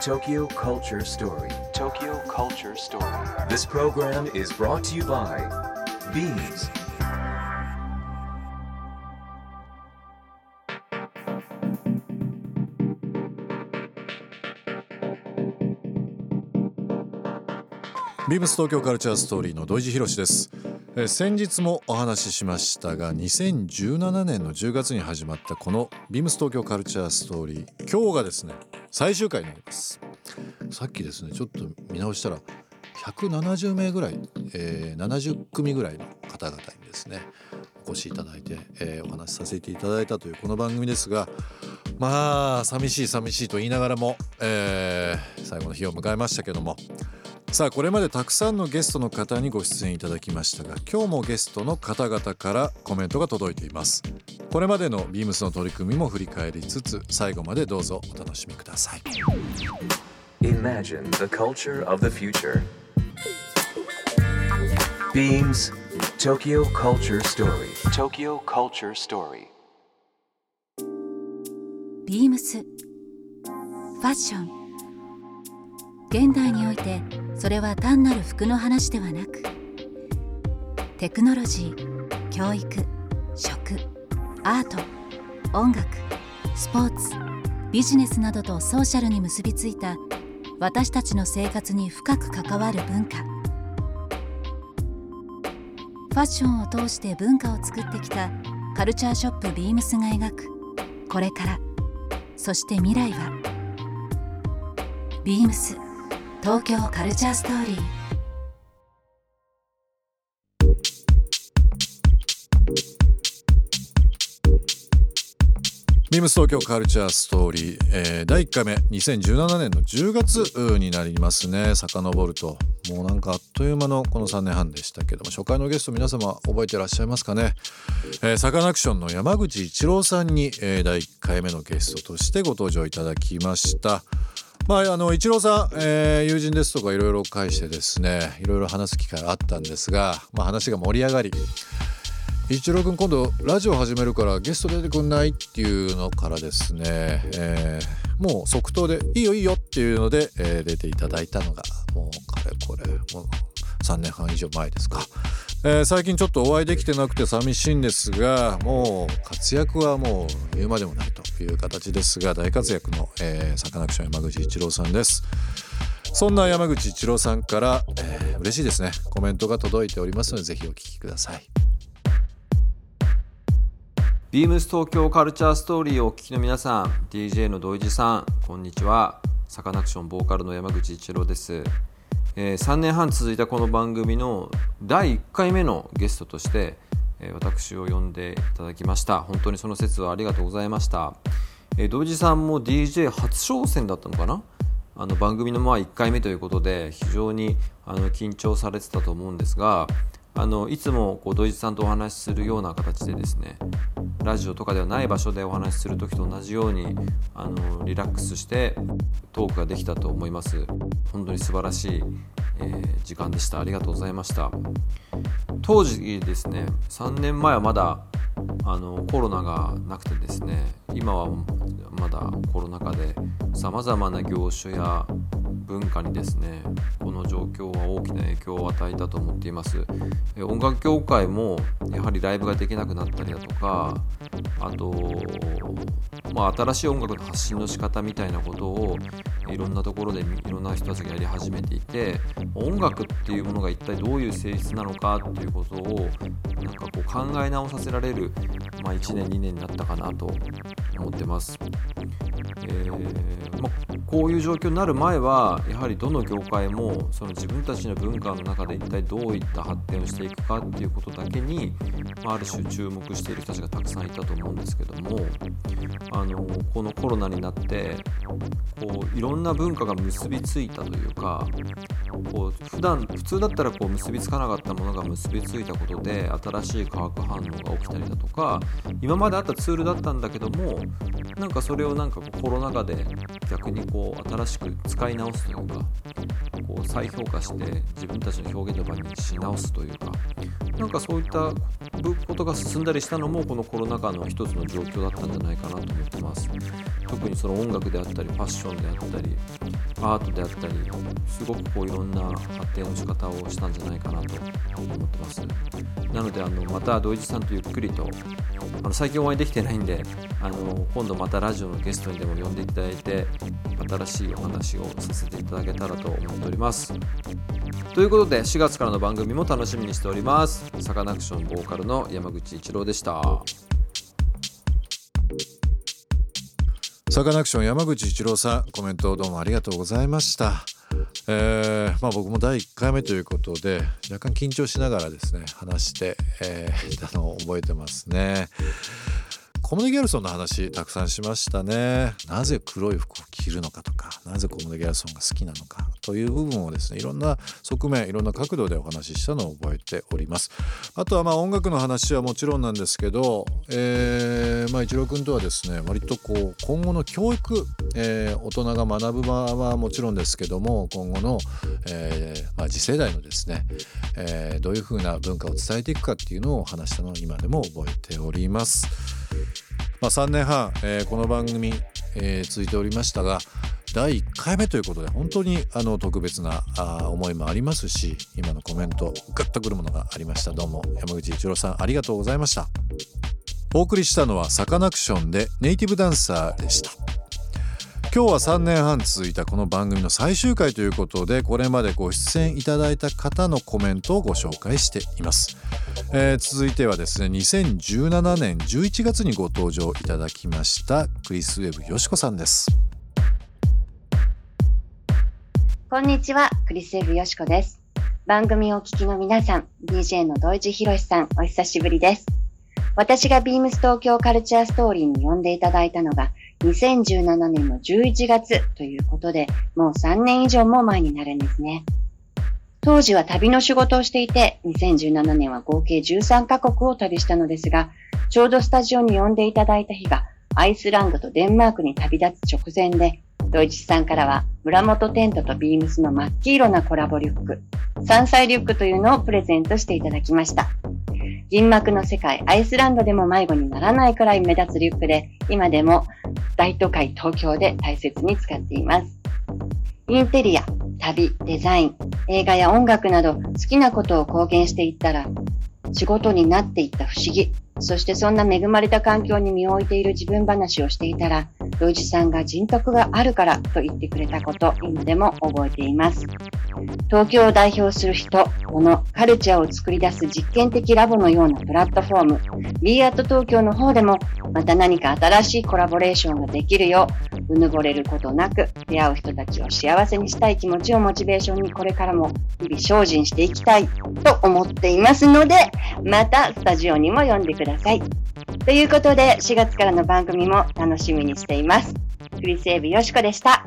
Tokyo Culture Story. Tokyo Culture Story. This program is brought to you by Beams. ビームス東京カルチャーストーリーの土井地博です、え先日もお話ししましたが2017年の10月に始まったこのビームス東京カルチャーストーリー今日がですね最終回になります。さっきですねちょっと見直したら170名ぐらい、えー70組ぐらいの方々にですねお越しいただいて、えーお話しさせていただいたというこの番組ですがまあ寂しい寂しいと言いながらも、えー最後の日を迎えましたけどもさあこれまでたくさんのゲストの方にご出演いただきましたが今日もゲストの方々からコメントが届いていますこれまでのビームスの取り組みも振り返りつつ最後までどうぞお楽しみください Imagine the culture of the future. Beams Tokyo Culture Story. Tokyo Culture Story. ビームスファッション現代においてそれは単なる服の話ではなくテクノロジー教育食アート音楽スポーツビジネスなどとソーシャルに結びついた私たちの生活に深く関わる文化。ファッションを通して文化を作ってきたカルチャーショップビームスが描くこれから。そして未来はビームス。東京カルチャーストーリー。ビームス東京カルチャーストーリー、えー第1回目2017年の10月になりますね。遡るともうなんかあっという間のこの3年半でしたけども初回のゲスト皆様覚えてらっしゃいますかね、えーサカナクションの山口一郎さんに、えー第1回目のゲストとしてご登場いただきました。まあ、あの一郎さん、えー友人ですとかいろいろ介してですねいろいろ話す機会あったんですが、まあ、話が盛り上がり。一郎君今度ラジオ始めるからゲスト出てくんない？っていうのからですね、えーもう即答でいいよいいよっていうので、えー出ていただいたのがもうかれこれもう3年半以上前ですか、えー最近ちょっとお会いできてなくて寂しいんですがもう活躍はもう言うまでもないという形ですが大活躍の、えーサカナクション山口一郎さんです。そんな山口一郎さんから、えー嬉しいですね。コメントが届いておりますのでぜひお聞きください。ビームス東京カルチャーストーリーをお聞きの皆さん DJ の土井地さんこんにちは。サカナクションボーカルの山口一郎です、えー3年半続いたこの番組の第1回目のゲストとして、えー私を呼んでいただきました。本当にその説はありがとうございました、えー土井地さんも DJ 初挑戦だったのかな？あの番組のまあ1回目ということで非常にあの緊張されてたと思うんですがあのいつもこう土井さんとお話しするような形でですねラジオとかではない場所でお話しする時と同じようにあのリラックスしてトークができたと思います。本当に素晴らしい、えー時間でした。ありがとうございました。当時ですね3年前はまだあのコロナがなくてですね今はまだコロナ禍でさまざまな業種や文化にですねこの状況は大きな影響を与えたと思っています音楽業界もやはりライブができなくなったりだとかあと、まあ、新しい音楽の発信の仕方みたいなことをいろんなところでいろんな人たちがやり始めていて音楽っていうものが一体どういう性質なのかっていうことをなんかこう考え直させられる、まあ、1年2年になったかなと思ってます。えーまあ、こういう状況になる前はやはりどの業界もその自分たちの文化の中で一体どういった発展をしていくかっていうことだけに、まあ、ある種注目している人たちがたくさんいたと思うんですけどもあのこのコロナになってこういろんな文化が結びついたというかこう普段普通だったらこう結びつかなかったものが結びついたことで新しい化学反応が起きたりだとか今まであったツールだったんだけどもなんかそれをなんかコロナ禍で逆にこう新しく使い直すというかこう再評価して自分たちの表現の場にし直すというかなんかそういったことが進んだりしたのもこのコロナ禍の一つの状況だったんじゃないかなと思ってます。特にその音楽であったりファッションであったりアートであったりすごくこういろんな発展の仕方をしたんじゃないかなと思ってます。なのであのまた土井さんとゆっくりとあの最近お会いできてないんであの今度またラジオのゲストにでも呼んでいただいて新しいお話をさせていただけたらと思っております。ということで4月からの番組も楽しみにしております。サカナクションボーカルの山口一郎でした。サカナクション山口一郎さんコメントどうもありがとうございました。えーまあ、僕も第1回目ということで若干緊張しながらですね話して、えーたのを覚えてますね。コムデ・ギャルソンの話たくさんしましたね。なぜ黒い服を着るのかとかなぜコムデ・ギャルソンが好きなのかという部分をですねいろんな側面いろんな角度でお話ししたのを覚えております。あとはまあ音楽の話はもちろんなんですけど、えーまあ、一郎君とはですね割とこう今後の教育、えー大人が学ぶ場はもちろんですけども今後の、えーまあ、次世代のですね、えーどういうふうな文化を伝えていくかっていうのを話したのを今でも覚えております。まあ、3年半、えーこの番組、えー続いておりましたが第1回目ということで本当にあの特別なあ思いもありますし今のコメントグッとくるものがありました。どうも山口一郎さんありがとうございました。お送りしたのはサカナクションでネイティブダンサーでした。今日は3年半続いたこの番組の最終回ということでこれまでご出演いただいた方のコメントをご紹介しています、えー続いてはですね2017年11月にご登場いただきましたクリス・ウェブよしこさんですこんにちは、クリスエブよしこです。番組をお聞きの皆さん、DJ の土井地博さん、お久しぶりです。私がビームス東京カルチャーストーリーに呼んでいただいたのが、2017年の11月ということで、もう3年以上も前になるんですね。当時は旅の仕事をしていて、2017年は合計13カ国を旅したのですが、ちょうどスタジオに呼んでいただいた日が、アイスランドとデンマークに旅立つ直前で、ドイツさんからは村本テントとビームスの真っ黄色なコラボリュック、山菜リュックというのをプレゼントしていただきました。銀幕の世界、アイスランドでも迷子にならないくらい目立つリュックで、今でも大都会東京で大切に使っています。インテリア、旅、デザイン、映画や音楽など好きなことを公言していったら、仕事になっていった不思議、そしてそんな恵まれた環境に身を置いている自分話をしていたら、土井地さんが人徳があるからと言ってくれたこと、今でも覚えています。東京を代表する人、物、カルチャーを作り出す実験的ラボのようなプラットフォーム、b アット東京の方でも、また何か新しいコラボレーションができるよう、うぬぼれることなく、出会う人たちを幸せにしたい気持ちをモチベーションにこれからも日々精進していきたいと思っていますので、またスタジオにも呼んでください。ということで、4月からの番組も楽しみにしています。ます。クリスエビよしこでした。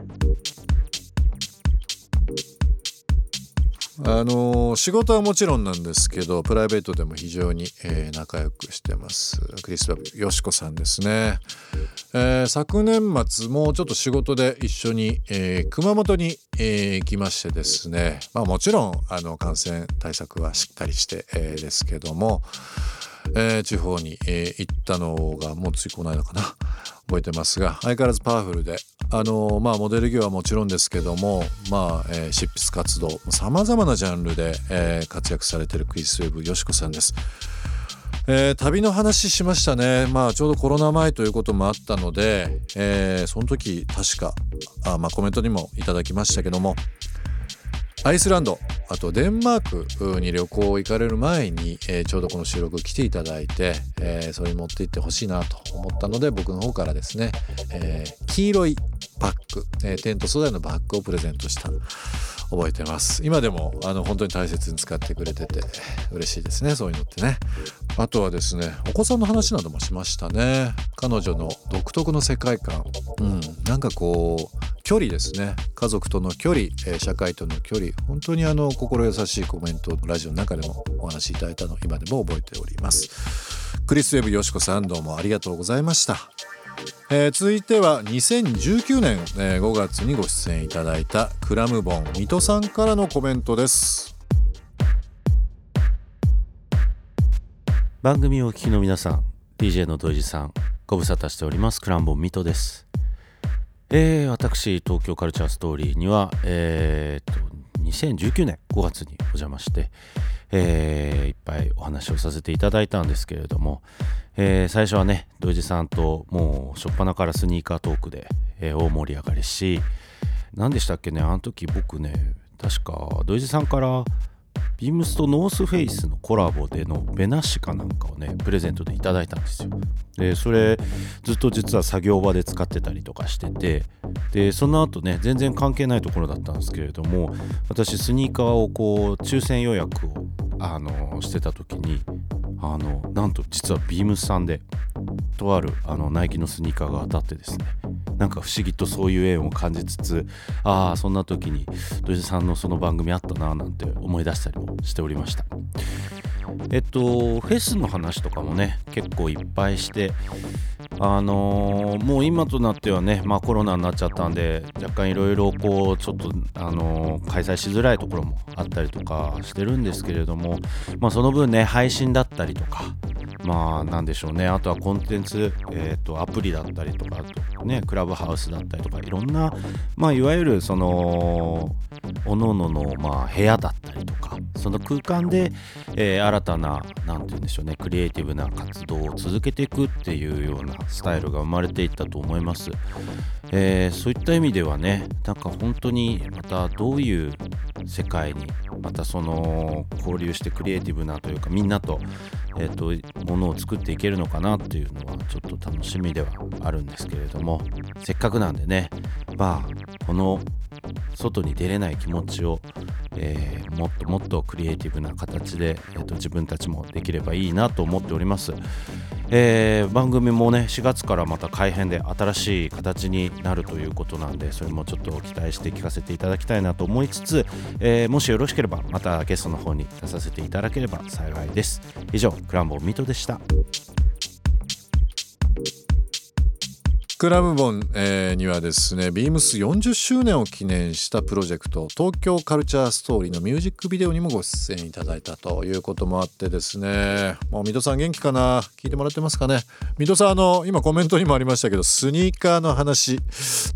あの仕事はもちろんなんですけどプライベートでも非常に、えー仲良くしてます。クリス・ウェブよしこさんですね、えー昨年末もうちょっと仕事で一緒に、えー熊本に、え行きましてですね、まあ、もちろんあの感染対策はしっかりして、えですけども、えー地方に、えー行ったのがもうついこの間かな。覚えてますが相変わらずパワフルで。あのまあモデル業はもちろんですけどもまあ、えー執筆活動さまざまなジャンルで、えー活躍されてるクリス・ウェブよしこさんです。えー旅の話しましたね、まあ、ちょうどコロナ前ということもあったので、えーその時確かあ、まあ、コメントにもいただきましたけどもアイスランド。あとデンマークに旅行行かれる前に、えーちょうどこの収録来ていただいて、えーそれに持って行ってほしいなと思ったので僕の方からですね、えー黄色いバッグ、えーテント素材のバッグをプレゼントした。覚えてます。今でもあの本当に大切に使ってくれてて嬉しいですね。そういうのってね。あとはですねお子さんの話などもしましたね。彼女の独特の世界観。うん。なんかこう距離ですね。家族との距離、えー社会との距離。本当にあの心優しいコメントをラジオの中でもお話しいただいたのを今でも覚えております。クリス・ウェブよしこさんどうもありがとうございました。えー続いては2019年、えー5月にご出演いただいたクラムボン水戸さんからのコメントです。番組をお聞きの皆さん DJ の土井さんご無沙汰しております。クランボンミトです、えー私東京カルチャーストーリーには、えー、と2019年5月にお邪魔して、えーいっぱいお話をさせていただいたんですけれども、えー最初はね土井地さんともう初っ端からスニーカートークで、えー大盛り上がりし何でしたっけねあの時僕ね確か土井さんからビームスとノースフェイスのコラボでのベナシカなんかをねプレゼントでいただいたんですよ。でそれずっと実は作業場で使ってたりとかしててでその後ね全然関係ないところだったんですけれども私スニーカーをこう抽選予約をあのしてた時にあのなんと実はビームスさんでとあるあのナイキのスニーカーが当たってですねなんか不思議とそういう縁を感じつつああそんな時に土井さんのその番組あったななんて思い出したりもしておりました。えっとフェスの話とかもね結構いっぱいしてあのーもう今となってはね、まあ、コロナになっちゃったんで若干いろいろこうちょっと、あのー開催しづらいところもあったりとかしてるんですけれども、まあ、その分ね配信だったりとかまあなんでしょうね。あとはコンテンツ、えー、とアプリだったりとかねクラブハウスだったりとかいろんな、まあ、いわゆるそのおののの、まあ、部屋だったりとかその空間で、えー新たななんて言うんでしょうねクリエイティブな活動を続けていくっていうようなスタイルが生まれていったと思います、えーそういった意味ではねなんか本当にまたどういう世界にまたその交流してクリエイティブなというかみんなと,、えー、とものを作っていけるのかなっていうのはちょっと楽しみではあるんですけれどもせっかくなんでねまあこの外に出れない気持ちを、えーもっともっとクリエイティブな形で、えーと自分たちもできればいいなと思っております、えー番組もね4月からまた改編で新しい形になるということなんでそれもちょっと期待して聞かせていただきたいなと思いつつ、えーもしよろしければまたゲストの方に出させていただければ幸いです。以上クランボンミートでした。クラムボン、えーにはですねビームス40周年を記念したプロジェクト東京カルチャーストーリーのミュージックビデオにもご出演いただいたということもあってですね。もう水戸さん元気かな？聞いてもらってますかね？水戸さんあの今コメントにもありましたけどスニーカーの話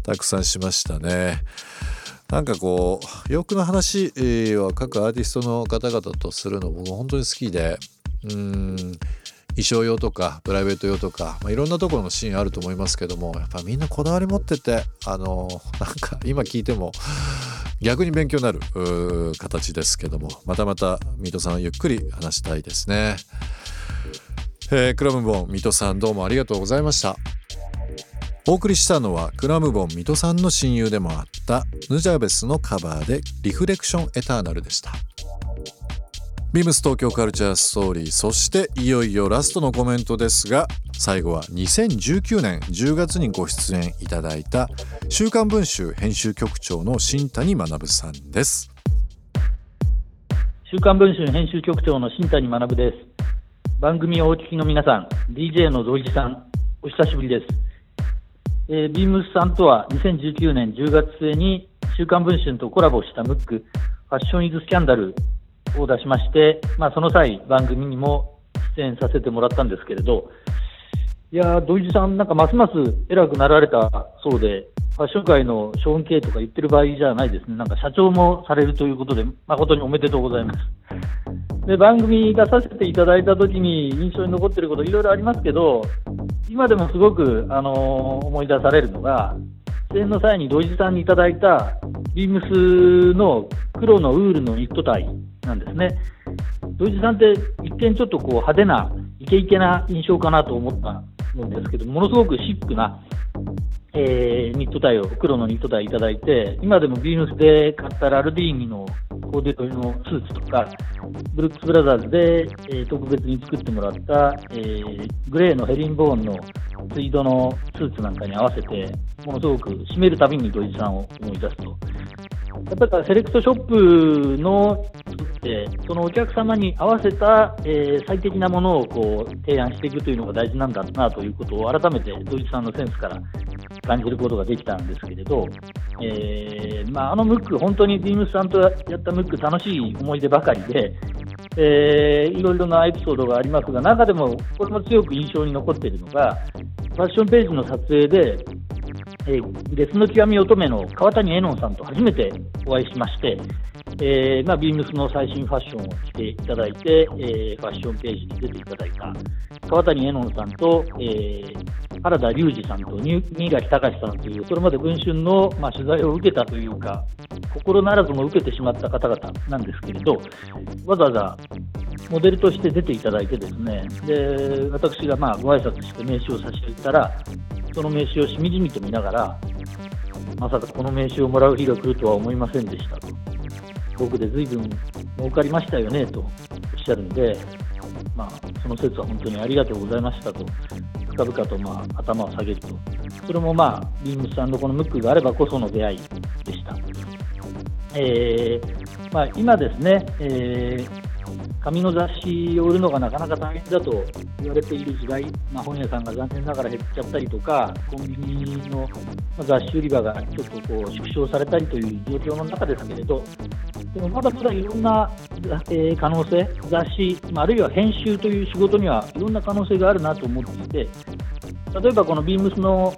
たくさんしましたね。なんかこう洋服の話は各アーティストの方々とするの僕本当に好きでうん衣装用とかプライベート用とか、まあ、いろんなところのシーンあると思いますけどもやっぱみんなこだわり持っててあのなんか今聞いても逆に勉強になる形ですけどもまたまた水戸さんゆっくり話したいですね。えークラムボン水戸さんどうもありがとうございました。お送りしたのはクラムボン水戸さんの親友でもあったヌジャベスのカバーでリフレクションエターナルでした。ビームス東京カルチャーストーリーそしていよいよラストのコメントですが最後は2019年10月にご出演いただいた「週刊文春」編集局長の新谷学さんです。週刊文春編集局長の新谷学です。番組をお聞きの皆さん、DJ の土井さん、お久しぶりです。えービームスさんとは2019年10月末に週刊文春とコラボしたムック、ファッションイズスキャンダルを出しまして、まあ、その際、番組にも出演させてもらったんですけれど、いやー、土井さん、なんかますます偉くなられたそうで、ファッション界のショーン系とか言ってる場合じゃないですね。なんか社長もされるということで、誠におめでとうございます。で、番組出させていただいたときに印象に残ってることいろいろありますけど、今でもすごく、あのー思い出されるのが、出演の際に土井さんにいただいたビームスの黒のウールのニットタイなんですね。土井さんって一見ちょっとこう派手なイケイケな印象かなと思ったんですけど、ものすごくシックな、えーニットタイを、黒のニットタイいただいて、今でもビームスで買ったラルディーニのコーデュロイのスーツとか、ブルックスブラザーズで、えー特別に作ってもらった、えーグレーのヘリンボーンのツイードのスーツなんかに合わせて、ものすごく締めるたびに土井さんを思い出すと。やっぱりセレクトショップのって、そのお客様に合わせた、えー最適なものをこう提案していくというのが大事なんだなということを改めて土井さんのセンスから感じることができたんですけれど、えーまあ、あのムック、本当にビームスさんとやったムック、楽しい思い出ばかりで、えーいろいろなエピソードがありますが、中でもこれも強く印象に残っているのが、ファッションページの撮影で、えー、列の極み乙女の川谷絵音さんと初めてお会いしまして、えーまあ、ビームスの最新ファッションを着ていただいて、えー、ファッションページに出ていただいた川谷絵音さんと、えー、原田龍二さんと新垣隆さんという、それまで文春の、まあ、取材を受けたというか、心ならずも受けてしまった方々なんですけれど、わざわざモデルとして出ていただいてですね、で私がまあご挨拶して名刺を差し上げたら、その名刺をしみじみと見ながら、まさかこの名刺をもらう日が来るとは思いませんでしたと、僕で随分儲かりましたよねとおっしゃるんで、まあ、その説は本当にありがとうございましたと、深々とまあ頭を下げると、それもまあ、ビームスさんのこのムックがあればこその出会いでした。えーまあ、今ですね、えー紙の雑誌を売るのがなかなか大変だと言われている時代、まあ、本屋さんが残念ながら減っちゃったりとか、コンビニの雑誌売り場がちょっとこう縮小されたりという状況の中ですけれど、でもまだまだいろんな、えー、可能性、雑誌、まあ、あるいは編集という仕事にはいろんな可能性があるなと思っていて、例えばこのビームスの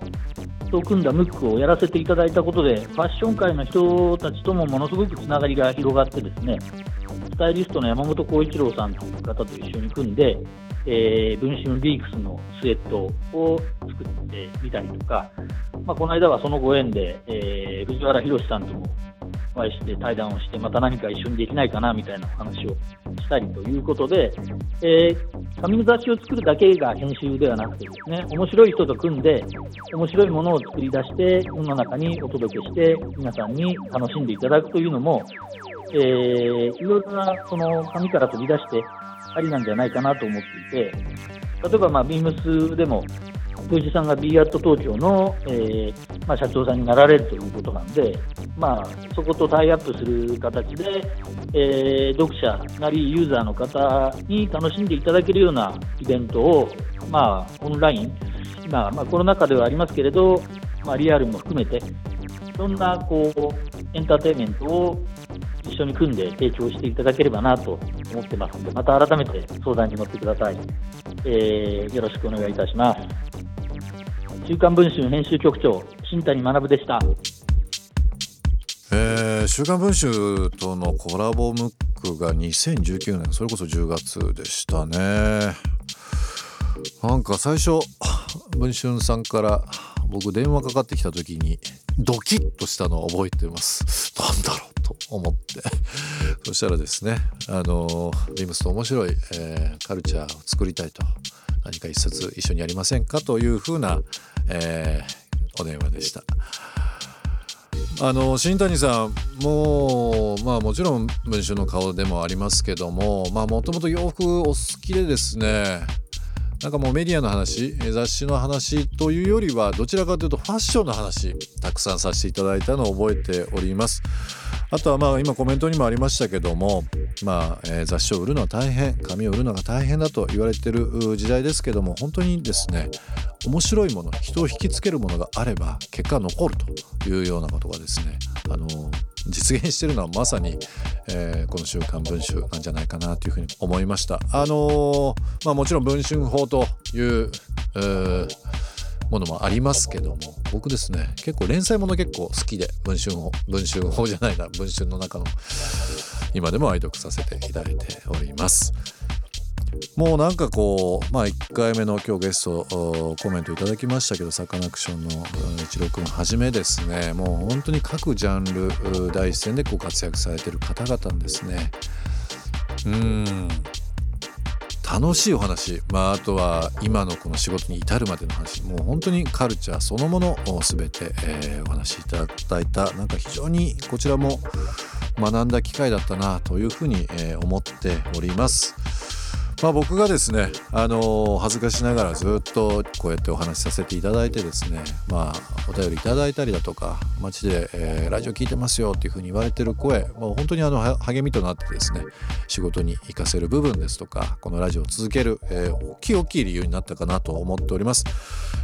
と組んだムックをやらせていただいたことで、ファッション界の人たちともものすごくつながりが広がってですね、スタイリストの山本浩一郎さんという方と一緒に組んで、えー、文春リークスのスウェットを作ってみたりとか、まあ、この間はそのご縁で、えー、藤原宏さんともお会いして対談をして、また何か一緒にできないかなみたいなお話をしたりということで、えー、紙の雑誌を作るだけが編集ではなくてですね、面白い人と組んで、面白いものを作り出して、世の中にお届けして、皆さんに楽しんでいただくというのも、えー、いろいろなその紙から取り出してありなんじゃないかなと思っていて、例えば、まあ、ビームスでも、富士さんが b アット東京の、えーまあ、社長さんになられるということなんで、まあ、そことタイアップする形で、えー、読者なりユーザーの方に楽しんでいただけるようなイベントを、まあ、オンライン、今、まあ、コロナ禍ではありますけれど、まあ、リアルも含めて、いろんなこうエンターテインメントを一緒に組んで提供していただければなと思ってますので、また改めて相談に乗ってください。えー、よろしくお願いいたします。週刊文春編集局長、新谷学でした。えー、週刊文春とのコラボムックが2019年それこそ10月でしたねなんか最初文春さんから僕電話かかってきた時にドキッとしたのを覚えてますなんだろう思って。そしたらですねあのビームスと面白い、えー、カルチャーを作りたいと。何か一冊一緒にやりませんか？というふうな、えー、お電話でした。あの新谷さんもまあもちろん文春の顔でもありますけどもまあもともと洋服お好きでですねなんかもうメディアの話雑誌の話というよりはどちらかというとファッションの話たくさんさせていただいたのを覚えております。あとはまあ今コメントにもありましたけどもまあ、え、雑誌を売るのは大変紙を売るのが大変だと言われてる時代ですけども本当にですね面白いもの人を引きつけるものがあれば結果残るというようなことがですねあの実現してるのはまさに、えー、この「週刊文春」なんじゃないかなというふうに思いました。あのー、まあ、もちろん文春法という、ものもありますけども僕ですね結構連載もの結構好きで文春法文春法じゃないな文春の中の今でも愛読させていただいております。もうなんかこうまあ1回目の今日ゲストコメントいただきましたけどサカナクションの一郎君はじめですね。もう本当に各ジャンル第一線でご活躍されてる方々ですね。うん。楽しいお話、まあ、あとは今のこの仕事に至るまでの話。もう本当にカルチャーそのものを全て、えー、お話しいただいた。なんか非常にこちらも学んだ機会だったなというふうに、えー、思っております。まあ、僕がですね、あの、恥ずかしながらずっとこうやってお話しさせていただいてですね、まあ、お便りいただいたりだとか街で、えー、ラジオ聞いてますよっていうふうに言われてる声、まあ、本当にあの励みとなってですね仕事に生かせる部分ですとかこのラジオを続ける、えー、大きい大きい理由になったかなと思っております、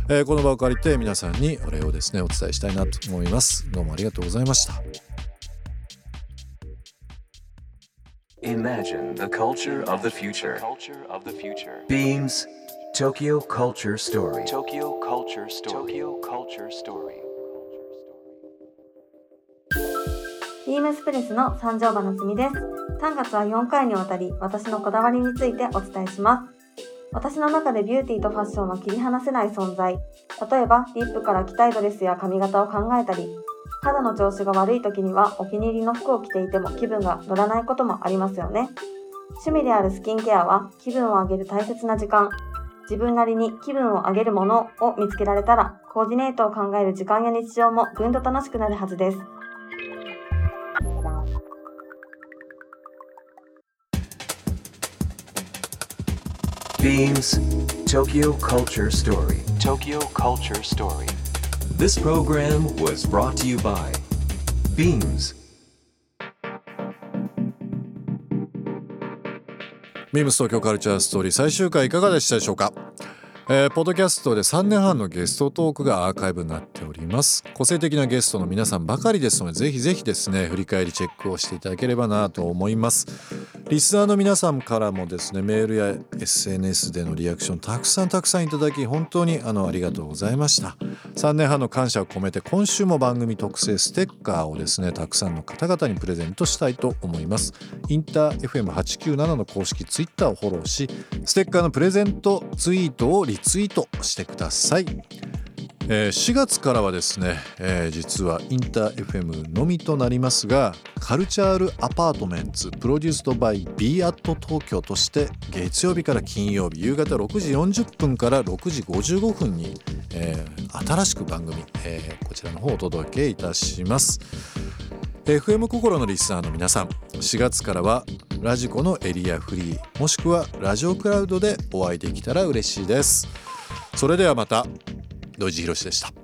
えー、この場を借りて皆さんにお礼をですねお伝えしたいなと思います。どうもありがとうございました。Imagine the culture of the future. Beams Tokyo Culture Story. Tokyo Culture Story. Tokyo Culture Story. ビームスプレスの三条場のすみです。3月は4回にわたり私のこだわりについてお伝えします。私の中でビューティーとファッションは切り離せない存在。例えば、リップから着たいドレスや髪型を考えたり、肌の調子が悪い時にはお気に入りの服を着ていても気分が乗らないこともありますよね。趣味であるスキンケアは気分を上げる大切な時間。自分なりに気分を上げるものを見つけられたら、コーディネートを考える時間や日常もぐんと楽しくなるはずです。Beams Tokyo Culture Story. Tokyo Culture Story. This program was brought to you by Beams. ビームス東京カルチャーストーリー最終回いかがでしたでしょうか、えーポッドキャストで3年半のゲストトークがアーカイブになっております。個性的なゲストの皆さんばかりですのでぜひぜひですね振り返りチェックをしていただければなと思います。リスナーの皆さんからもですねメールや SNS でのリアクションたくさんたくさんいただき本当にあのありがとうございました。3年半の感謝を込めて今週も番組特製ステッカーをですねたくさんの方々にプレゼントしたいと思います。インター FM897 の公式ツイッターをフォローしステッカーのプレゼントツイートをリツイートしてください。えー4月からはですね、えー実はインター FM のみとなりますがカルチャールアパートメンツプロデュースドバイ b アット東京として月曜日から金曜日夕方6時40分から6時55分に、えー新しく番組、えーこちらの方をお届けいたします。FM 心のリスナーの皆さん4月からはラジコのエリアフリーもしくはラジオクラウドでお会いできたら嬉しいです。それではまた。土井地博でした。